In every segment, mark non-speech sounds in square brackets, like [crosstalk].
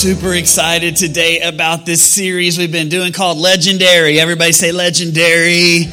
super excited today about this series we've been doing called Legendary. Everybody say Legendary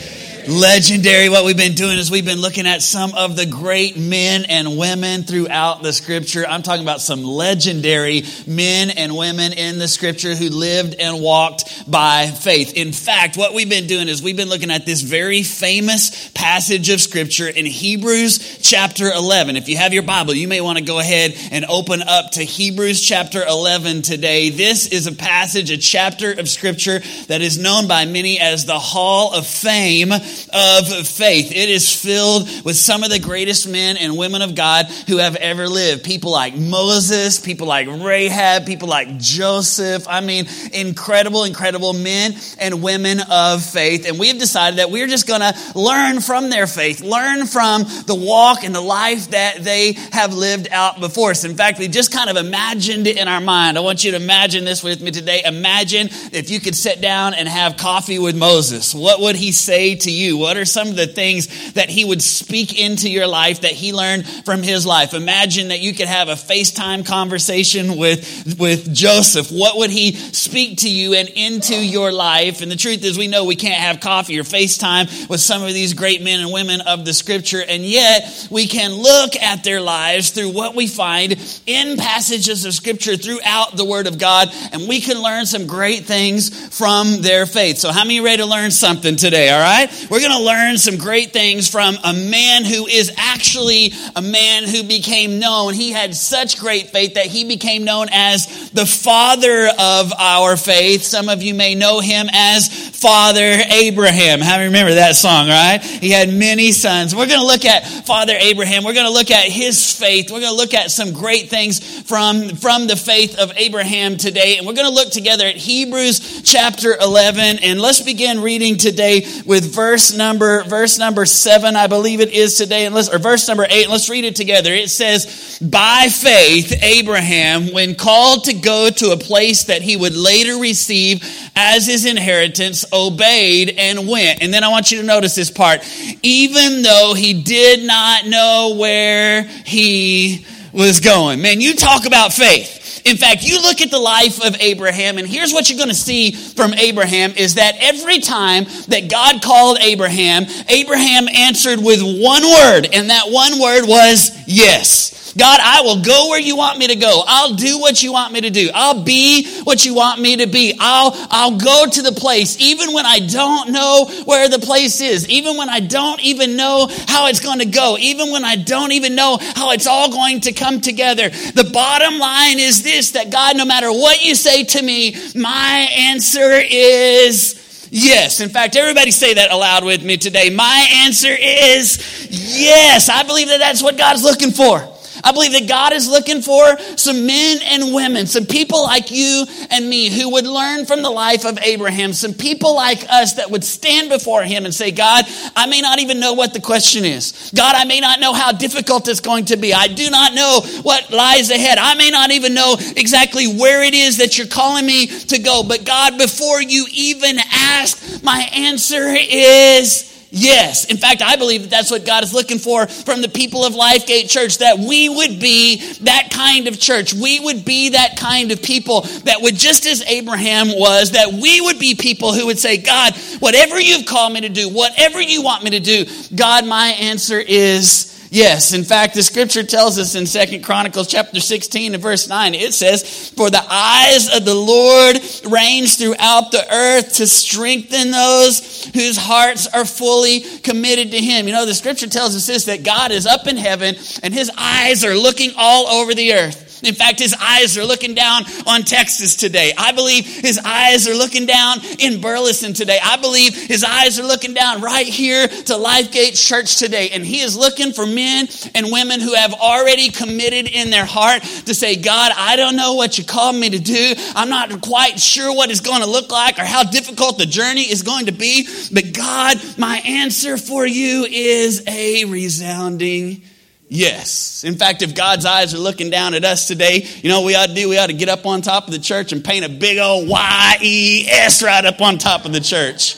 legendary. What we've been doing is we've been looking at some of the great men and women throughout the scripture. I'm talking about some legendary men and women in the scripture who lived and walked by faith. In fact, what we've been doing is we've been looking at this very famous passage of scripture in Hebrews chapter 11. If you have your Bible, you may want to go ahead and open up to Hebrews chapter 11 today. This is a passage, a chapter of scripture that is known by many as the Hall of Fame of faith. It is filled with some of the greatest men and women of God who have ever lived. People like Moses, people like Rahab, people like Joseph. I mean, incredible, incredible men and women of faith. And we have decided that we're just going to learn from their faith, learn from the walk and the life that they have lived out before us. In fact, we just kind of imagined it in our mind. I want you to imagine this with me today. Imagine if you could sit down and have coffee with Moses. What would he say to you? What are some of the things that he would speak into your life that he learned from his life? Imagine that you could have a FaceTime conversation with, with Joseph. What would he speak to you and into your life? And the truth is, we know we can't have coffee or FaceTime with some of these great men and women of the scripture, and yet we can look at their lives through what we find in passages of scripture throughout the Word of God, and we can learn some great things from their faith. So, how many ready to learn something today? All right? We're going to learn some great things from a man who is actually a man who became known. He had such great faith that he became known as the father of our faith. Some of you may know him as Father Abraham. How you remember that song, right? He had many sons. We're going to look at Father Abraham. We're going to look at his faith. We're going to look at some great things from, from the faith of Abraham today. And we're going to look together at Hebrews chapter 11. And let's begin reading today with verse number, verse number seven, I believe it is today, and let's, or verse number eight. Let's read it together. It says, By faith, Abraham, when called to go to a place that he would later receive as his inheritance, obeyed and went. And then I want you to notice this part. Even though he did not know where he was going. Man, you talk about faith. In fact, you look at the life of Abraham, and here's what you're going to see from Abraham is that every time that God called Abraham, Abraham answered with one word, and that one word was yes. God, I will go where you want me to go. I'll do what you want me to do. I'll be what you want me to be. I'll, I'll go to the place even when I don't know where the place is, even when I don't even know how it's going to go, even when I don't even know how it's all going to come together. The bottom line is this that God, no matter what you say to me, my answer is Yes. In fact, everybody say that aloud with me today. My answer is yes. I believe that that's what God's looking for. I believe that God is looking for some men and women, some people like you and me who would learn from the life of Abraham, some people like us that would stand before him and say, God, I may not even know what the question is. God, I may not know how difficult it's going to be. I do not know what lies ahead. I may not even know exactly where it is that you're calling me to go. But God, before you even ask, my answer is Yes. In fact, I believe that that's what God is looking for from the people of Lifegate Church, that we would be that kind of church. We would be that kind of people that would, just as Abraham was, that we would be people who would say, God, whatever you've called me to do, whatever you want me to do, God, my answer is Yes, in fact, the scripture tells us in Second Chronicles chapter 16 and verse 9, it says, For the eyes of the Lord range throughout the earth to strengthen those whose hearts are fully committed to Him. You know, the scripture tells us this, that God is up in heaven and His eyes are looking all over the earth. In fact, his eyes are looking down on Texas today. I believe his eyes are looking down in Burleson today. I believe his eyes are looking down right here to Lifegate Church today. And he is looking for men and women who have already committed in their heart to say, God, I don't know what you called me to do. I'm not quite sure what it's going to look like or how difficult the journey is going to be. But God, my answer for you is a resounding Yes. In fact, if God's eyes are looking down at us today, you know what we ought to do? We ought to get up on top of the church and paint a big old Y E S right up on top of the church.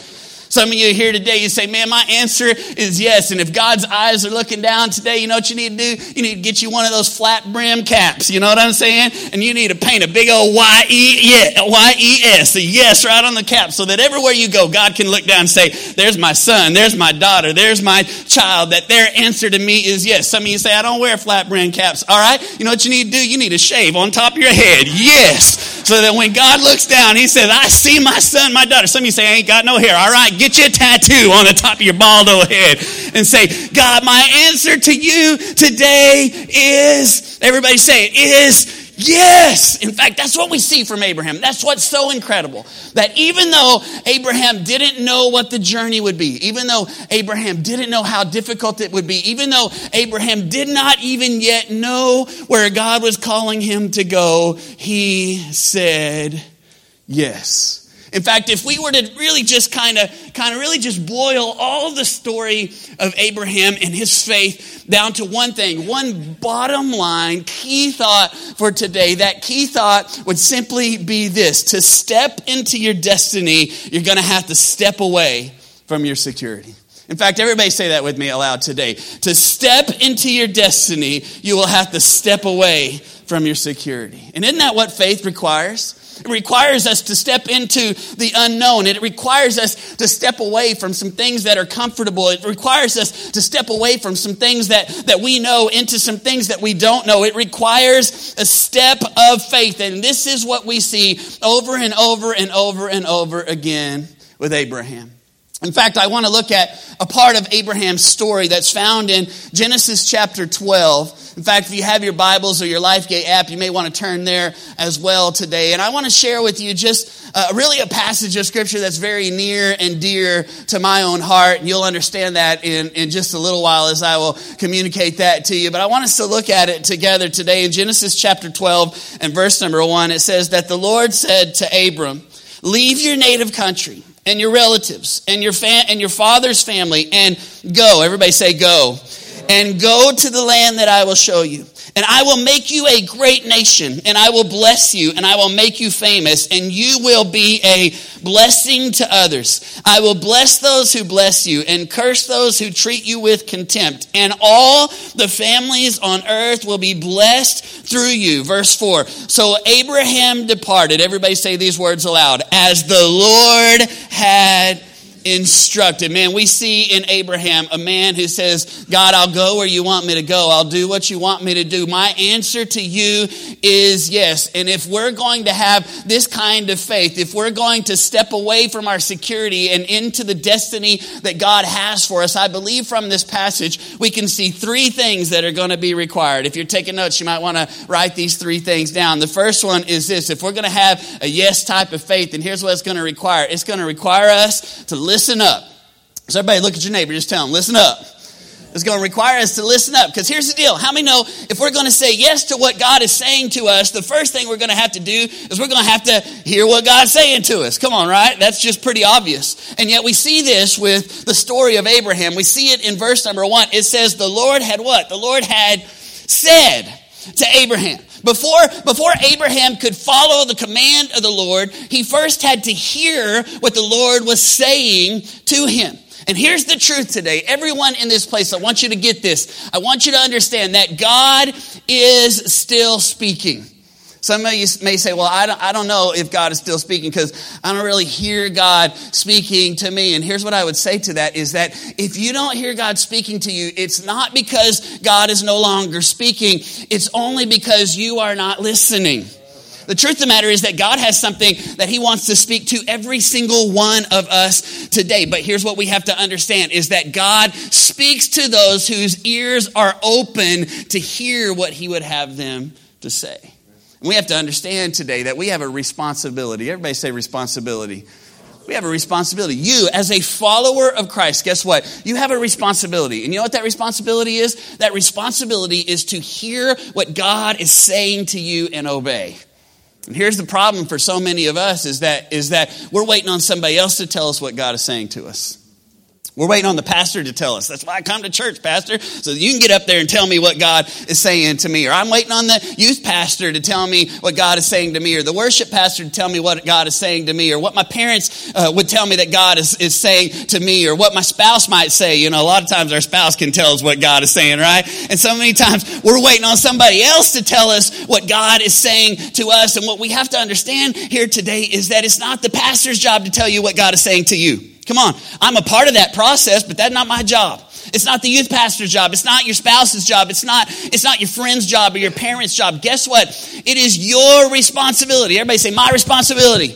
Some of you here today, you say, man, my answer is yes. And if God's eyes are looking down today, you know what you need to do? You need to get you one of those flat brim caps. You know what I'm saying? And you need to paint a big old Y-E-S, a yes right on the cap so that everywhere you go, God can look down and say, there's my son, there's my daughter, there's my child, that their answer to me is yes. Some of you say, I don't wear flat brim caps. All right. You know what you need to do? You need to shave on top of your head. Yes. So that when God looks down, he says, I see my son, my daughter. Some of you say, I ain't got no hair. All right get you a tattoo on the top of your bald old head and say, God, my answer to you today is, everybody say it, is Yes. In fact, that's what we see from Abraham. That's what's so incredible. That even though Abraham didn't know what the journey would be, even though Abraham didn't know how difficult it would be, even though Abraham did not even yet know where God was calling him to go, he said yes. In fact, if we were to really just kind of, kind of really just boil all the story of Abraham and his faith down to one thing, one bottom line key thought for today, that key thought would simply be this to step into your destiny, you're going to have to step away from your security. In fact, everybody say that with me aloud today. To step into your destiny, you will have to step away from your security. And isn't that what faith requires? It requires us to step into the unknown. It requires us to step away from some things that are comfortable. It requires us to step away from some things that, that we know into some things that we don't know. It requires a step of faith. And this is what we see over and over and over and over again with Abraham. In fact, I want to look at a part of Abraham's story that's found in Genesis chapter 12. In fact, if you have your Bibles or your LifeGate app, you may want to turn there as well today. And I want to share with you just uh, really a passage of scripture that's very near and dear to my own heart. And you'll understand that in, in just a little while as I will communicate that to you. But I want us to look at it together today in Genesis chapter 12 and verse number 1. It says that the Lord said to Abram, Leave your native country and your relatives and your fa- and your father's family and go. Everybody say go. And go to the land that I will show you. And I will make you a great nation, and I will bless you, and I will make you famous, and you will be a blessing to others. I will bless those who bless you, and curse those who treat you with contempt. And all the families on earth will be blessed through you. Verse 4. So Abraham departed. Everybody say these words aloud. As the Lord had instructed. Man, we see in Abraham a man who says, God, I'll go where you want me to go. I'll do what you want me to do. My answer to you is yes. And if we're going to have this kind of faith, if we're going to step away from our security and into the destiny that God has for us, I believe from this passage, we can see three things that are going to be required. If you're taking notes, you might want to write these three things down. The first one is this. If we're going to have a yes type of faith, then here's what it's going to require. It's going to require us to listen up. So everybody look at your neighbor, just tell them, listen up. It's going to require us to listen up. Because here's the deal. How many know if we're going to say yes to what God is saying to us, the first thing we're going to have to do is we're going to have to hear what God's saying to us. Come on, right? That's just pretty obvious. And yet we see this with the story of Abraham. We see it in verse number one. It says, the Lord had what? The Lord had said to Abraham. Before, before Abraham could follow the command of the Lord, he first had to hear what the Lord was saying to him. And here's the truth today. Everyone in this place, I want you to get this. I want you to understand that God is still speaking. Some of you may say, well, I don't, I don't know if God is still speaking because I don't really hear God speaking to me. And here's what I would say to that is that if you don't hear God speaking to you, it's not because God is no longer speaking. It's only because you are not listening. The truth of the matter is that God has something that He wants to speak to every single one of us today. But here's what we have to understand is that God speaks to those whose ears are open to hear what He would have them to say. We have to understand today that we have a responsibility. Everybody say responsibility. We have a responsibility. You, as a follower of Christ, guess what? You have a responsibility. And you know what that responsibility is? That responsibility is to hear what God is saying to you and obey. And here's the problem for so many of us is that, is that we're waiting on somebody else to tell us what God is saying to us. We're waiting on the pastor to tell us. That's why I come to church, pastor, so you can get up there and tell me what God is saying to me. Or I'm waiting on the youth pastor to tell me what God is saying to me, or the worship pastor to tell me what God is saying to me, or what my parents uh, would tell me that God is, is saying to me, or what my spouse might say. You know, a lot of times our spouse can tell us what God is saying, right? And so many times we're waiting on somebody else to tell us what God is saying to us. And what we have to understand here today is that it's not the pastor's job to tell you what God is saying to you. Come on. I'm a part of that process, but that's not my job. It's not the youth pastor's job. It's not your spouse's job. It's not, it's not your friend's job or your parents' job. Guess what? It is your responsibility. Everybody say, my responsibility.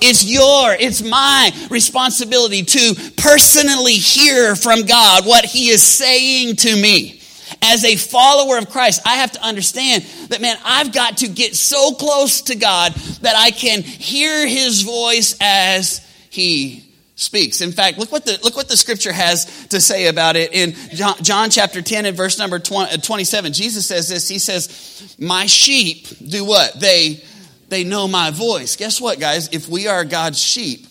It's your, it's my responsibility to personally hear from God what He is saying to me. As a follower of Christ, I have to understand that, man, I've got to get so close to God that I can hear His voice as He speaks. In fact, look what the, look what the scripture has to say about it in John, John chapter 10 and verse number 20, uh, 27. Jesus says this. He says, my sheep do what? They, they know my voice. Guess what, guys? If we are God's sheep,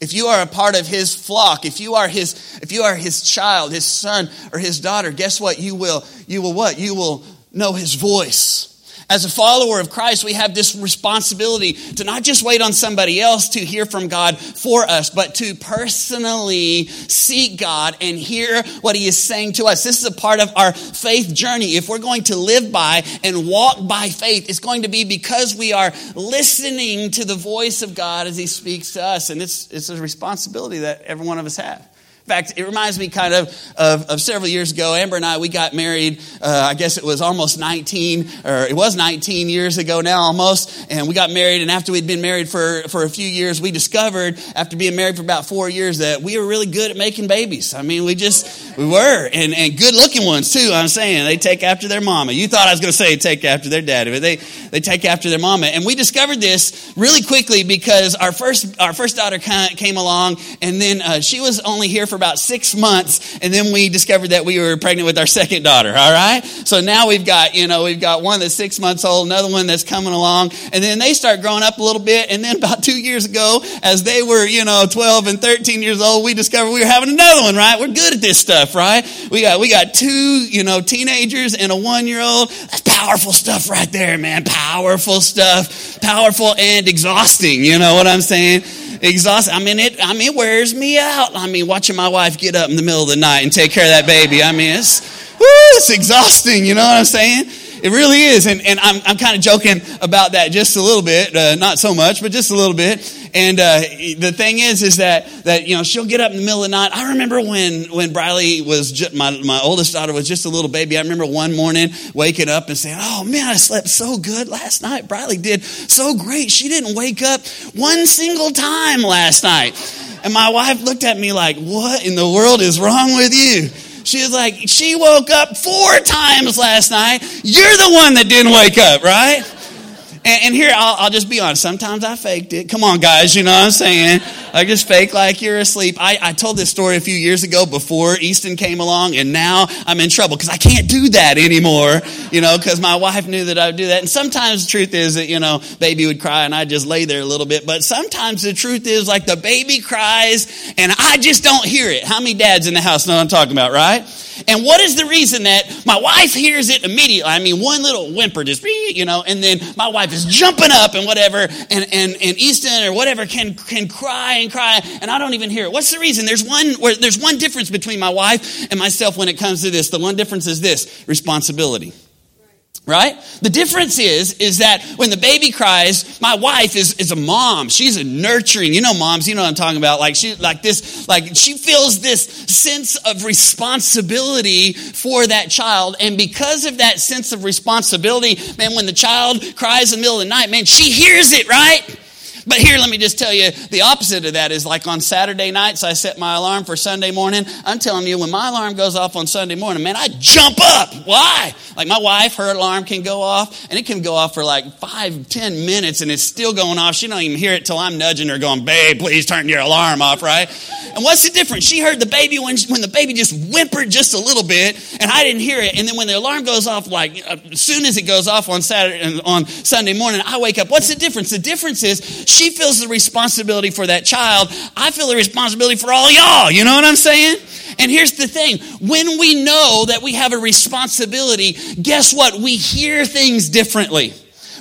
if you are a part of his flock, if you are his, if you are his child, his son or his daughter, guess what? You will, you will what? You will know his voice. As a follower of Christ, we have this responsibility to not just wait on somebody else to hear from God for us, but to personally seek God and hear what He is saying to us. This is a part of our faith journey. If we're going to live by and walk by faith, it's going to be because we are listening to the voice of God as He speaks to us. And it's, it's a responsibility that every one of us have. In fact, it reminds me kind of, of, of several years ago. Amber and I, we got married, uh, I guess it was almost 19, or it was 19 years ago now almost. And we got married, and after we'd been married for, for a few years, we discovered, after being married for about four years, that we were really good at making babies. I mean, we just, we were. And, and good looking ones, too, I'm saying. They take after their mama. You thought I was going to say take after their daddy, but they, they take after their mama. And we discovered this really quickly because our first, our first daughter came along, and then uh, she was only here for for about six months, and then we discovered that we were pregnant with our second daughter, all right? So now we've got, you know, we've got one that's six months old, another one that's coming along, and then they start growing up a little bit, and then about two years ago, as they were, you know, 12 and 13 years old, we discovered we were having another one, right? We're good at this stuff, right? We got, we got two, you know, teenagers and a one year old. That's powerful stuff right there, man. Powerful stuff. Powerful and exhausting, you know what I'm saying? Exhausted. I mean, it, I mean, it wears me out. I mean, watching my wife get up in the middle of the night and take care of that baby. I mean, it's, woo, it's exhausting. You know what I'm saying? It really is. And, and I'm, I'm kind of joking about that just a little bit. Uh, not so much, but just a little bit. And uh, the thing is, is that, that, you know, she'll get up in the middle of the night. I remember when, when Briley was, just, my, my oldest daughter was just a little baby. I remember one morning waking up and saying, oh man, I slept so good last night. Briley did so great. She didn't wake up one single time last night. And my wife looked at me like, what in the world is wrong with you? She was like, she woke up four times last night. You're the one that didn't wake up, right? And, and here, I'll, I'll, just be honest. Sometimes I faked it. Come on, guys. You know what I'm saying? I just fake like you're asleep. I, I told this story a few years ago before Easton came along, and now I'm in trouble because I can't do that anymore, you know, because my wife knew that I would do that. And sometimes the truth is that, you know, baby would cry and I'd just lay there a little bit. But sometimes the truth is like the baby cries and I just don't hear it. How many dads in the house know what I'm talking about, right? And what is the reason that my wife hears it immediately? I mean, one little whimper just, you know, and then my wife is jumping up and whatever, and, and, and Easton or whatever can, can cry cry, and I don't even hear it. What's the reason? There's one, where, there's one difference between my wife and myself when it comes to this. The one difference is this responsibility right the difference is is that when the baby cries my wife is is a mom she's a nurturing you know moms you know what i'm talking about like she like this like she feels this sense of responsibility for that child and because of that sense of responsibility man when the child cries in the middle of the night man she hears it right but here, let me just tell you the opposite of that is like on Saturday nights, I set my alarm for Sunday morning. I'm telling you, when my alarm goes off on Sunday morning, man, I jump up. Why? Like my wife, her alarm can go off and it can go off for like five, ten minutes and it's still going off. She don't even hear it till I'm nudging her going, babe, please turn your alarm off, right? And what's the difference? She heard the baby when, when the baby just whimpered just a little bit and I didn't hear it. And then when the alarm goes off, like uh, as soon as it goes off on Saturday, on Sunday morning, I wake up. What's the difference? The difference is she feels the responsibility for that child, I feel the responsibility for all y'all. You know what I'm saying? And here's the thing when we know that we have a responsibility, guess what? We hear things differently.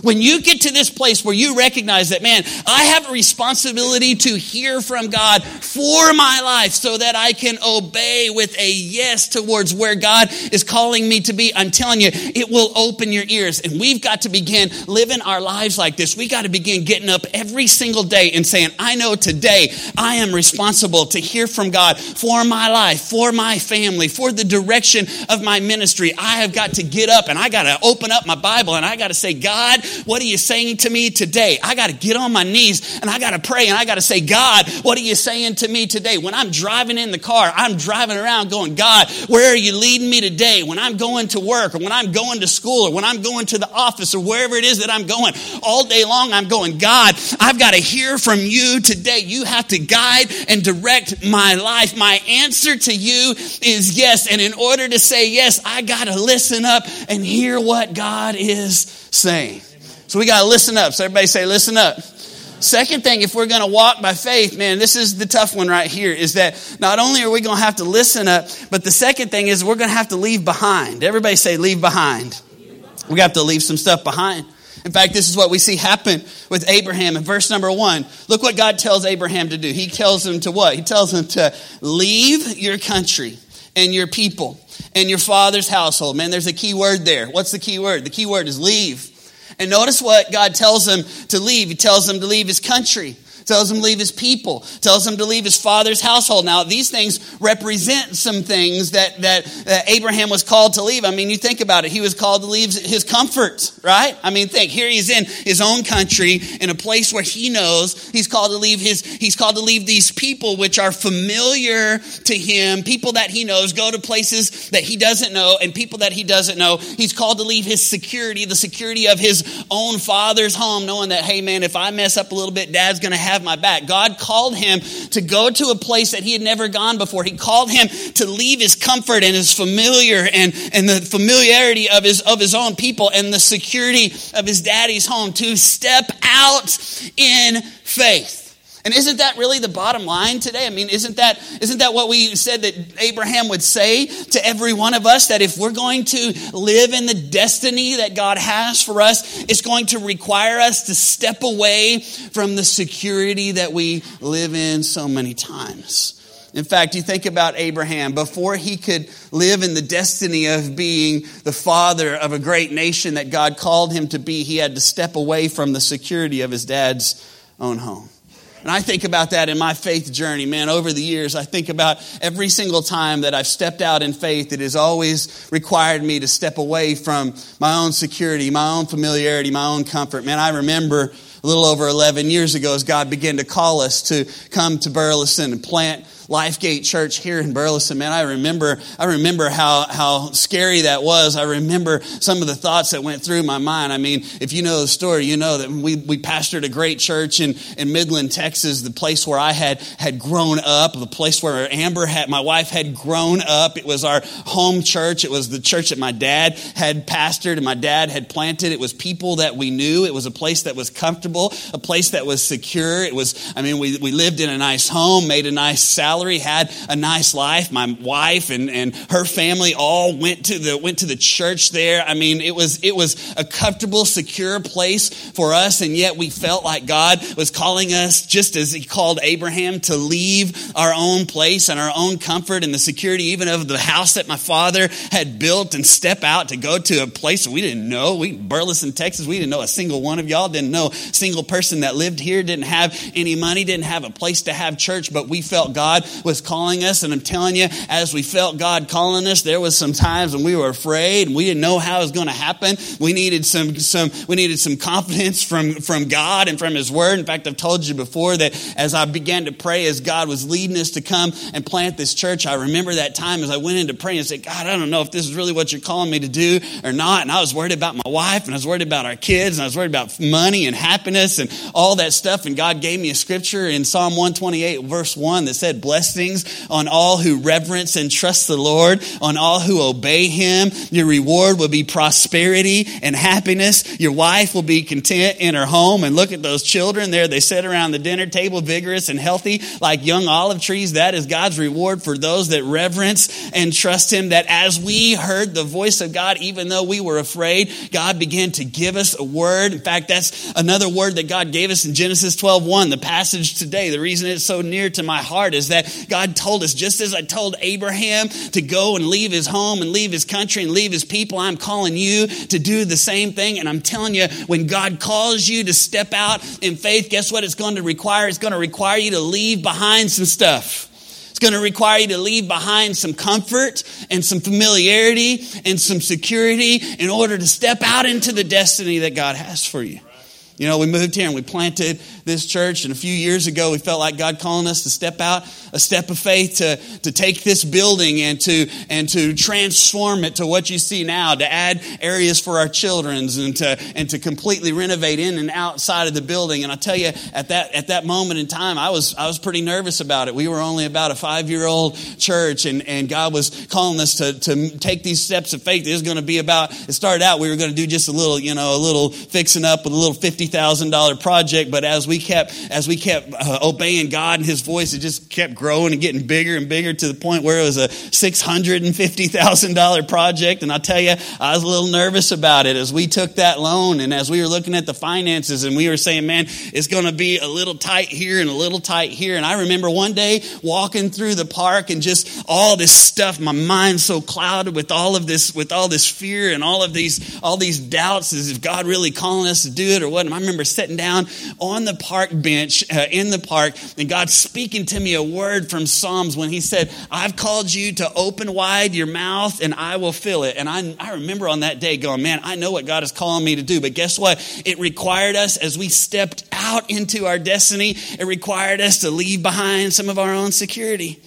When you get to this place where you recognize that, man, I have a responsibility to hear from God for my life so that I can obey with a yes towards where God is calling me to be, I'm telling you, it will open your ears. And we've got to begin living our lives like this. We got to begin getting up every single day and saying, I know today I am responsible to hear from God for my life, for my family, for the direction of my ministry. I have got to get up and I got to open up my Bible and I got to say, God, what are you saying to me today? I got to get on my knees and I got to pray and I got to say, God, what are you saying to me today? When I'm driving in the car, I'm driving around going, God, where are you leading me today? When I'm going to work or when I'm going to school or when I'm going to the office or wherever it is that I'm going, all day long I'm going, God, I've got to hear from you today. You have to guide and direct my life. My answer to you is yes. And in order to say yes, I got to listen up and hear what God is saying. So we got to listen up. So everybody say, listen up. Second thing, if we're going to walk by faith, man, this is the tough one right here, is that not only are we going to have to listen up, but the second thing is we're going to have to leave behind. Everybody say, leave behind. We have to leave some stuff behind. In fact, this is what we see happen with Abraham in verse number one. Look what God tells Abraham to do. He tells him to what? He tells him to leave your country and your people and your father's household. Man, there's a key word there. What's the key word? The key word is leave. And notice what God tells him to leave. He tells him to leave his country tells him to leave his people, tells him to leave his father's household. Now, these things represent some things that, that, Abraham was called to leave. I mean, you think about it. He was called to leave his comfort, right? I mean, think, here he's in his own country, in a place where he knows he's called to leave his, he's called to leave these people which are familiar to him, people that he knows, go to places that he doesn't know, and people that he doesn't know. He's called to leave his security, the security of his own father's home, knowing that, hey man, if I mess up a little bit, dad's gonna have have my back. God called him to go to a place that he had never gone before. He called him to leave his comfort and his familiar and, and the familiarity of his, of his own people and the security of his daddy's home to step out in faith. And isn't that really the bottom line today? I mean, isn't that, isn't that what we said that Abraham would say to every one of us? That if we're going to live in the destiny that God has for us, it's going to require us to step away from the security that we live in so many times. In fact, you think about Abraham, before he could live in the destiny of being the father of a great nation that God called him to be, he had to step away from the security of his dad's own home. And I think about that in my faith journey, man. Over the years, I think about every single time that I've stepped out in faith, it has always required me to step away from my own security, my own familiarity, my own comfort. Man, I remember a little over 11 years ago as God began to call us to come to Burleson and plant Lifegate Church here in Burleson, man, I remember, I remember how, how scary that was. I remember some of the thoughts that went through my mind. I mean, if you know the story, you know that we, we pastored a great church in, in Midland, Texas, the place where I had, had grown up, the place where Amber had, my wife had grown up. It was our home church. It was the church that my dad had pastored and my dad had planted. It was people that we knew. It was a place that was comfortable, a place that was secure. It was, I mean, we, we lived in a nice home, made a nice salary salary, had a nice life. My wife and, and her family all went to the went to the church there. I mean, it was it was a comfortable, secure place for us, and yet we felt like God was calling us, just as He called Abraham, to leave our own place and our own comfort and the security, even of the house that my father had built, and step out to go to a place we didn't know. We Burleson, Texas, we didn't know a single one of y'all, didn't know a single person that lived here, didn't have any money, didn't have a place to have church, but we felt God was calling us. And I'm telling you, as we felt God calling us, there was some times when we were afraid and we didn't know how it was going to happen. We needed some, some, we needed some confidence from, from God and from His Word. In fact, I've told you before that as I began to pray, as God was leading us to come and plant this church, I remember that time as I went into prayer and said, God, I don't know if this is really what you're calling me to do or not. And I was worried about my wife and I was worried about our kids and I was worried about money and happiness and all that stuff. And God gave me a scripture in Psalm 128, verse 1 that said, blessings on all who reverence and trust the Lord, on all who obey him. Your reward will be prosperity and happiness. Your wife will be content in her home. And look at those children there. They sit around the dinner table, vigorous and healthy, like young olive trees. That is God's reward for those that reverence and trust him. That as we heard the voice of God, even though we were afraid, God began to give us a word. In fact, that's another word that God gave us in Genesis 12 1, the passage today. The reason it's so near to my heart is that God told us, just as I told Abraham to go and leave his home and leave his country and leave his people, I'm calling you to do the same thing. And I'm telling you, when God calls you to step out in faith, guess what it's going to require? It's going to require you to leave behind some stuff. It's going to require you to leave behind some comfort and some familiarity and some security in order to step out into the destiny that God has for you. You know, we moved here and we planted this church, and a few years ago we felt like God calling us to step out, a step of faith to, to take this building and to and to transform it to what you see now, to add areas for our children's and to and to completely renovate in and outside of the building. And I tell you, at that at that moment in time, I was I was pretty nervous about it. We were only about a five year old church, and, and God was calling us to, to take these steps of faith. It was going to be about. It started out we were going to do just a little, you know, a little fixing up with a little $50,000 project, but as we kept, as we kept uh, obeying God and his voice, it just kept growing and getting bigger and bigger to the point where it was a $650,000 project. And I tell you, I was a little nervous about it as we took that loan and as we were looking at the finances and we were saying, man, it's going to be a little tight here and a little tight here. And I remember one day walking through the park and just all this stuff, my mind so clouded with all of this, with all this fear and all of these, all these doubts is if God really calling us to do it or what. And I remember sitting down on the park bench uh, in the park and God speaking to me a word from Psalms when He said, I've called you to open wide your mouth and I will fill it. And I, I remember on that day going, man, I know what God is calling me to do. But guess what? It required us as we stepped out into our destiny, it required us to leave behind some of our own security.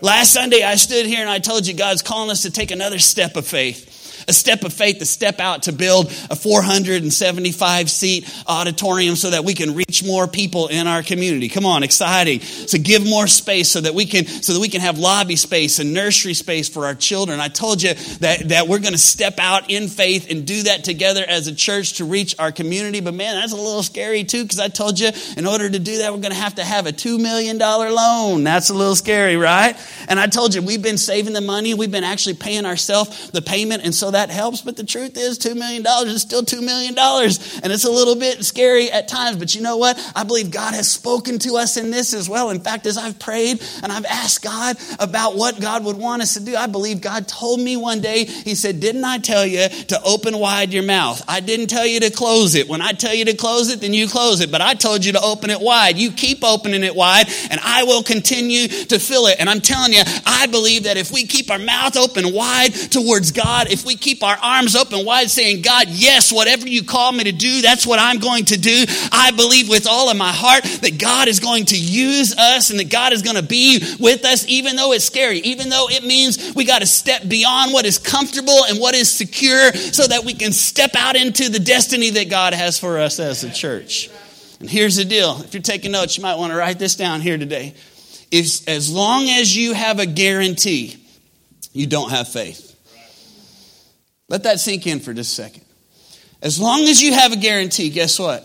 Last Sunday, I stood here and I told you God's calling us to take another step of faith a step of faith to step out to build a 475 seat auditorium so that we can reach more people in our community. Come on, exciting. To give more space so that we can, so that we can have lobby space and nursery space for our children. I told you that, that we're going to step out in faith and do that together as a church to reach our community. But man, that's a little scary too, because I told you in order to do that, we're going to have to have a $2 million loan. That's a little scary, right? And I told you, we've been saving the money. We've been actually paying ourselves the payment. And so that helps, but the truth is $2 million is still $2 million. And it's a little bit scary at times, but you know what? I believe God has spoken to us in this as well. In fact, as I've prayed and I've asked God about what God would want us to do, I believe God told me one day, He said, Didn't I tell you to open wide your mouth? I didn't tell you to close it. When I tell you to close it, then you close it. But I told you to open it wide. You keep opening it wide, and I will continue to fill it. And I'm telling you, I believe that if we keep our mouth open wide towards God, if we keep our arms open wide saying, God, yes, whatever you call me to do, that's what I'm going to do. I believe with all of my heart that God is going to use us and that God is going to be with us, even though it's scary, even though it means we got to step beyond what is comfortable and what is secure so that we can step out into the destiny that God has for us as a church. And here's the deal. If you're taking notes, you might want to write this down here today. If, as long as you have a guarantee, you don't have faith. Let that sink in for just a second. As long as you have a guarantee, guess what?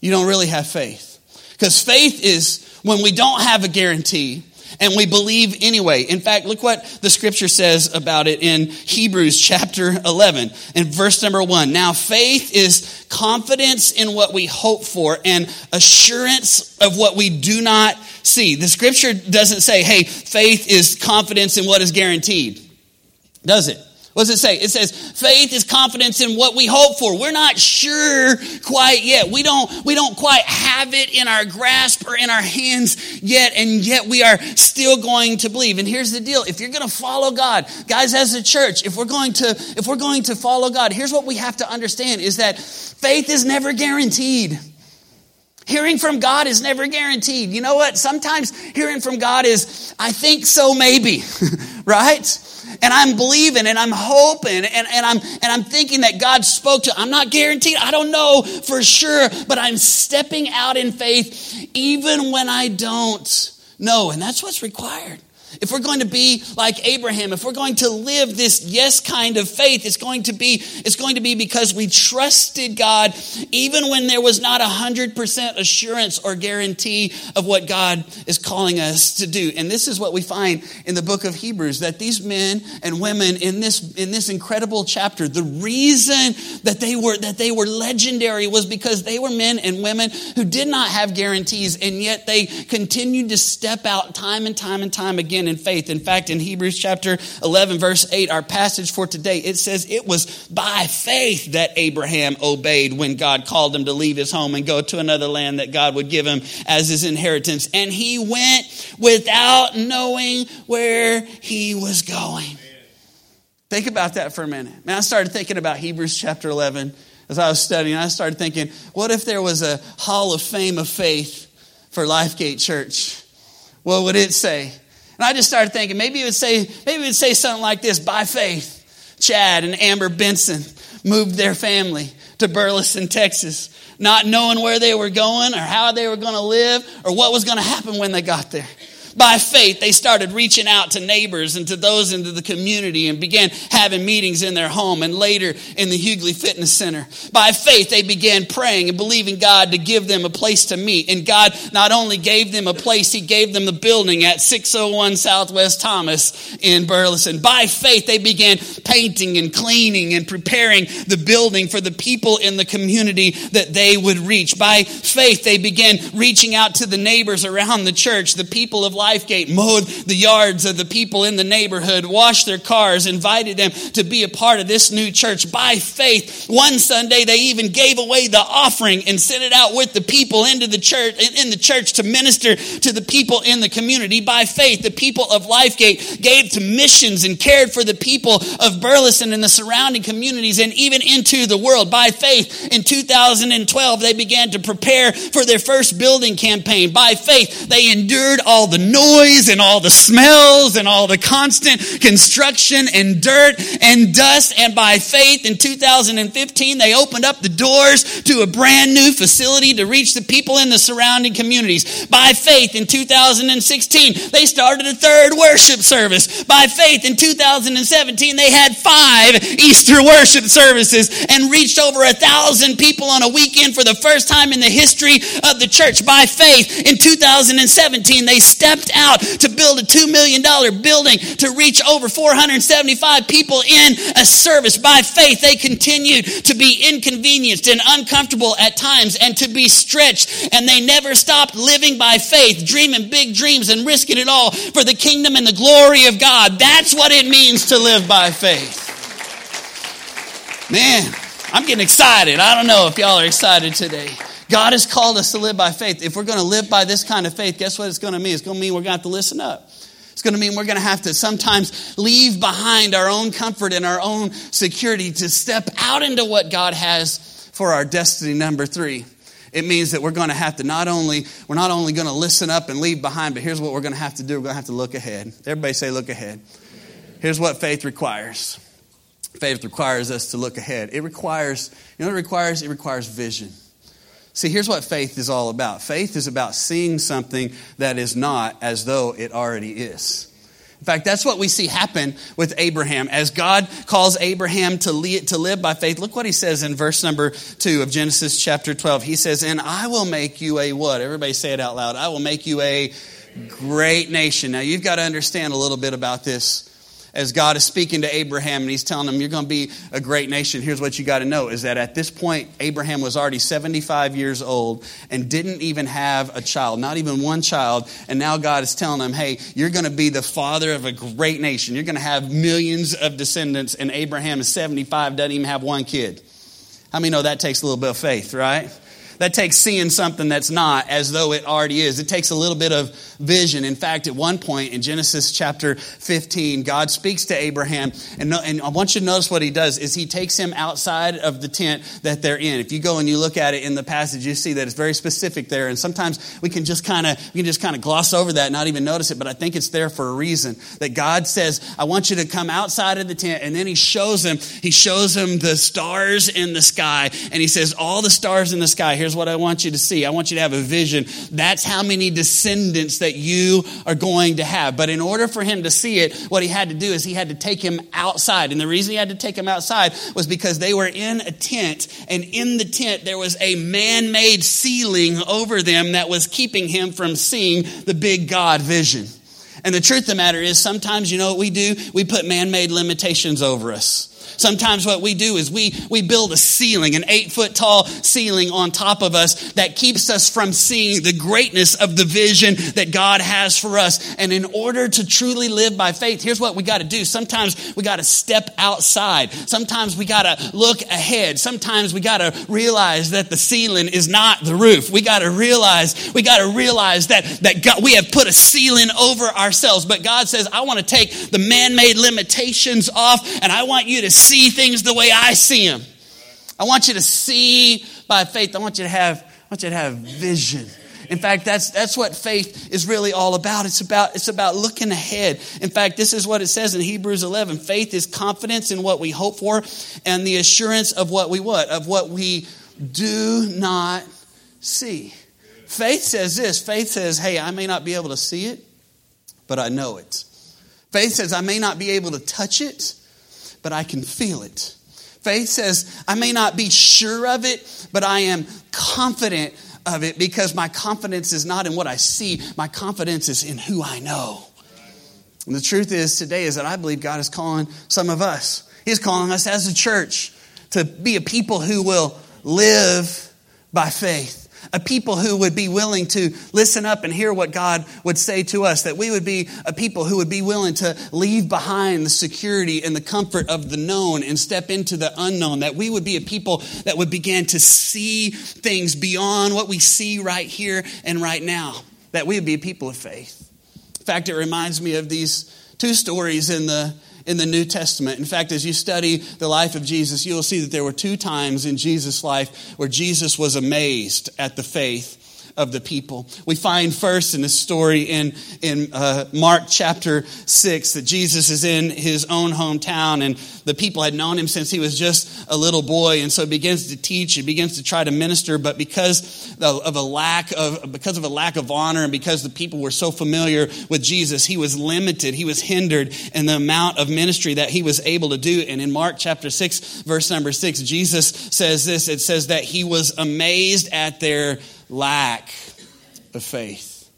You don't really have faith. Because faith is when we don't have a guarantee and we believe anyway. In fact, look what the scripture says about it in Hebrews chapter 11 and verse number 1. Now, faith is confidence in what we hope for and assurance of what we do not see. The scripture doesn't say, hey, faith is confidence in what is guaranteed, does it? What does it say? It says faith is confidence in what we hope for. We're not sure quite yet. We don't, we don't quite have it in our grasp or in our hands yet, and yet we are still going to believe. And here's the deal. If you're going to follow God, guys, as a church, if we're going to, if we're going to follow God, here's what we have to understand is that faith is never guaranteed. Hearing from God is never guaranteed. You know what? Sometimes hearing from God is, I think so, maybe, [laughs] right? And I'm believing and I'm hoping and, and I'm and I'm thinking that God spoke to. I'm not guaranteed. I don't know for sure, but I'm stepping out in faith even when I don't know. and that's what's required. If we're going to be like Abraham, if we're going to live this yes kind of faith, it's going to be, it's going to be because we trusted God even when there was not a hundred percent assurance or guarantee of what God is calling us to do. And this is what we find in the book of Hebrews, that these men and women in this, in this incredible chapter, the reason that they were, that they were legendary was because they were men and women who did not have guarantees and yet they continued to step out time and time and time again in faith. In fact, in Hebrews chapter 11, verse 8, our passage for today, it says it was by faith that Abraham obeyed when God called him to leave his home and go to another land that God would give him as his inheritance. And he went without knowing where he was going. Think about that for a minute. Man, I started thinking about Hebrews chapter 11 as I was studying. I started thinking, what if there was a hall of fame of faith for Lifegate Church? What would it say? And I just started thinking maybe it would say, maybe it would say something like this by faith. Chad and Amber Benson moved their family to Burleson, Texas, not knowing where they were going or how they were going to live or what was going to happen when they got there by faith, they started reaching out to neighbors and to those into the community and began having meetings in their home and later in the Hughley Fitness Center. By faith, they began praying and believing God to give them a place to meet. And God not only gave them a place, He gave them the building at 601 Southwest Thomas in Burleson. By faith, they began painting and cleaning and preparing the building for the people in the community that they would reach. By faith, they began reaching out to the neighbors around the church, the people of life Lifegate mowed the yards of the people in the neighborhood, washed their cars, invited them to be a part of this new church by faith. One Sunday, they even gave away the offering and sent it out with the people into the church, in the church to minister to the people in the community. By faith, the people of Lifegate gave to missions and cared for the people of Burleson and the surrounding communities and even into the world. By faith, in 2012, they began to prepare for their first building campaign. By faith, they endured all the noise and all the smells and all the constant construction and dirt and dust. And by faith in 2015, they opened up the doors to a brand new facility to reach the people in the surrounding communities. By faith in 2016, they started a third worship service. By faith in 2017, they had five Easter worship services and reached over a thousand people on a weekend for the first time in the history of the church. By faith in 2017, they stepped stepped out to build a $2 million building to reach over 475 people in a service. By faith, they continued to be inconvenienced and uncomfortable at times and to be stretched. And they never stopped living by faith, dreaming big dreams and risking it all for the kingdom and the glory of God. That's what it means to live by faith. Man, I'm getting excited. I don't know if y'all are excited today. God has called us to live by faith. If we're going to live by this kind of faith, guess what it's going to mean? It's going to mean we're going to have to listen up. It's going to mean we're going to have to sometimes leave behind our own comfort and our own security to step out into what God has for our destiny. Number three, it means that we're going to have to not only, we're not only going to listen up and leave behind, but here's what we're going to have to do. We're going to have to look ahead. Everybody say, look ahead. Here's what faith requires. Faith requires us to look ahead. It requires, you know it requires? It requires vision. See, here's what faith is all about faith is about seeing something that is not as though it already is. In fact, that's what we see happen with Abraham. As God calls Abraham to, live by faith, look what he says in verse number 2 of Genesis chapter 12. He says, And I will make you a what? Everybody say it out loud. I will make you a great nation. Now, you've got to understand a little bit about this as God is speaking to Abraham and he's telling him, You're going to be a great nation. Here's what you got to know is that at this point, Abraham was already 75 years old and didn't even have a child, not even one child. And now God is telling him, Hey, you're going to be the father of a great nation. You're going to have millions of descendants. And Abraham is 75, doesn't even have one kid. How many know that takes a little bit of faith, right? That takes seeing something that's not as though it already is. It takes a little bit of vision. In fact, at one point in Genesis chapter 15, God speaks to Abraham, and, and I want you to notice what he does is he takes him outside of the tent that they're in. If you go and you look at it in the passage, you see that it's very specific there. And sometimes we can just kind of we can just kind of gloss over that, not even notice it. But I think it's there for a reason. That God says, "I want you to come outside of the tent," and then He shows him. He shows him the stars in the sky, and He says, "All the stars in the sky." Here Here's what I want you to see. I want you to have a vision. That's how many descendants that you are going to have. But in order for him to see it, what he had to do is he had to take him outside. And the reason he had to take him outside was because they were in a tent, and in the tent there was a man made ceiling over them that was keeping him from seeing the big God vision. And the truth of the matter is, sometimes, you know what we do? We put man made limitations over us. Sometimes what we do is we, we build a ceiling, an eight foot tall ceiling on top of us that keeps us from seeing the greatness of the vision that God has for us. And in order to truly live by faith, here's what we got to do. Sometimes we got to step outside. Sometimes we got to look ahead. Sometimes we got to realize that the ceiling is not the roof. We got to realize, we got to realize that, that God, we have put a ceiling over ourselves. But God says, I want to take the man made limitations off and I want you to see things the way I see them. I want you to see by faith. I want you to have, I want you to have vision. In fact, that's, that's what faith is really all about. It's about, it's about looking ahead. In fact, this is what it says in Hebrews 11. Faith is confidence in what we hope for and the assurance of what we what? Of what we do not see. Faith says this. Faith says, hey, I may not be able to see it, but I know it. Faith says, I may not be able to touch it, but I can feel it. Faith says, I may not be sure of it, but I am confident of it because my confidence is not in what I see, my confidence is in who I know. And the truth is today is that I believe God is calling some of us. He's calling us as a church to be a people who will live by faith a people who would be willing to listen up and hear what God would say to us, that we would be a people who would be willing to leave behind the security and the comfort of the known and step into the unknown, that we would be a people that would begin to see things beyond what we see right here and right now, that we would be a people of faith. In fact, it reminds me of these two stories in the in the New Testament. In fact, as you study the life of Jesus, you will see that there were two times in Jesus' life where Jesus was amazed at the faith of the people. We find first in this story in, in uh, Mark chapter 6 that Jesus is in his own hometown and the people had known him since he was just a little boy. And so he begins to teach, he begins to try to minister, but because of a lack of, because of a lack of honor and because the people were so familiar with Jesus, he was limited, he was hindered in the amount of ministry that he was able to do. And in Mark chapter 6, verse number 6, Jesus says this it says that he was amazed at their lack of faith.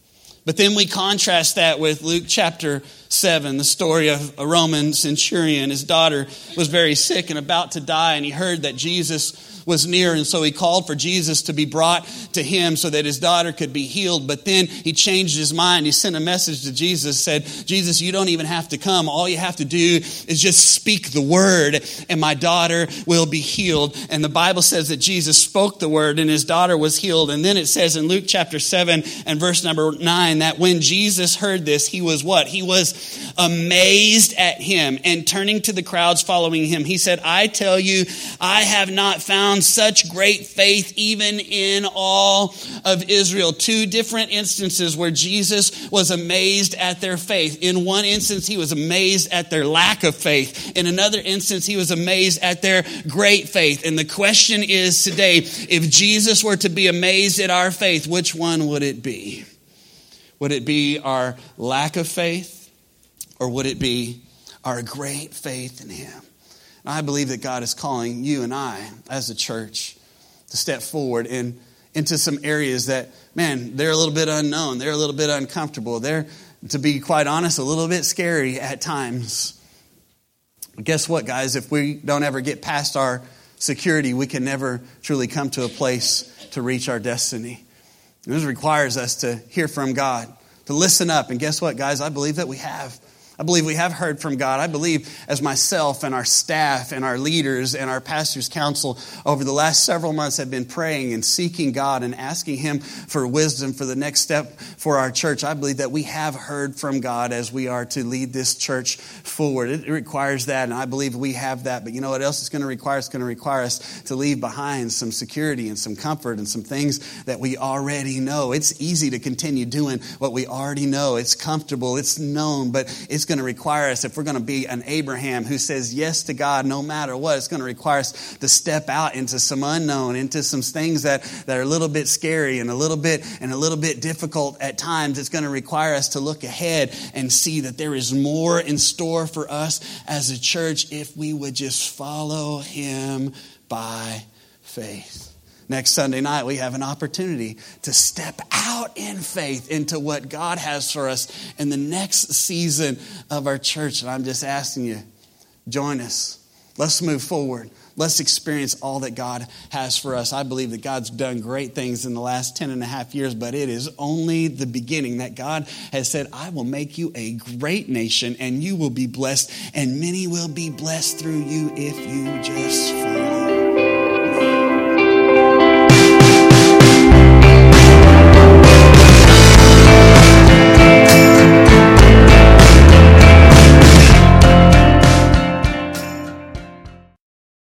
But then we contrast that with Luke chapter 7, the story of a Roman centurion. His daughter was very sick and about to die, and he heard that Jesus was near, and so he called for Jesus to be brought to him so that his daughter could be healed. But then he changed his mind. He sent a message to Jesus, said, Jesus, you don't even have to come. All you have to do is just speak the word, and my daughter will be healed. And the Bible says that Jesus spoke the word, and his daughter was healed. And then it says in Luke chapter 7 and verse number 9 that when Jesus heard this, he was what? He was amazed at him. And turning to the crowds following him, he said, I tell you, I have not found found such great faith even in all of Israel. Two different instances where Jesus was amazed at their faith. In one instance, he was amazed at their lack of faith. In another instance, he was amazed at their great faith. And the question is today, if Jesus were to be amazed at our faith, which one would it be? Would it be our lack of faith or would it be our great faith in him? I believe that God is calling you and I as a church to step forward in, into some areas that, man, they're a little bit unknown. They're a little bit uncomfortable. They're, to be quite honest, a little bit scary at times. But guess what, guys? If we don't ever get past our security, we can never truly come to a place to reach our destiny. And this requires us to hear from God, to listen up. And guess what, guys? I believe that we have. I believe we have heard from God. I believe as myself and our staff and our leaders and our pastors' council over the last several months have been praying and seeking God and asking Him for wisdom for the next step for our church. I believe that we have heard from God as we are to lead this church forward. It requires that, and I believe we have that. But you know what else it's going to require? It's going to require us to leave behind some security and some comfort and some things that we already know. It's easy to continue doing what we already know. It's comfortable, it's known, but it's going to require us, if we're going to be an Abraham who says yes to God no matter what, it's going to require us to step out into some unknown, into some things that, that are a little bit scary and a little bit and a little bit difficult at times. It's going to require us to look ahead and see that there is more in store for us as a church if we would just follow him by faith. Next Sunday night, we have an opportunity to step out in faith into what God has for us in the next season of our church. And I'm just asking you, join us. Let's move forward. Let's experience all that God has for us. I believe that God's done great things in the last 10 and a half years, but it is only the beginning that God has said, I will make you a great nation and you will be blessed, and many will be blessed through you if you just follow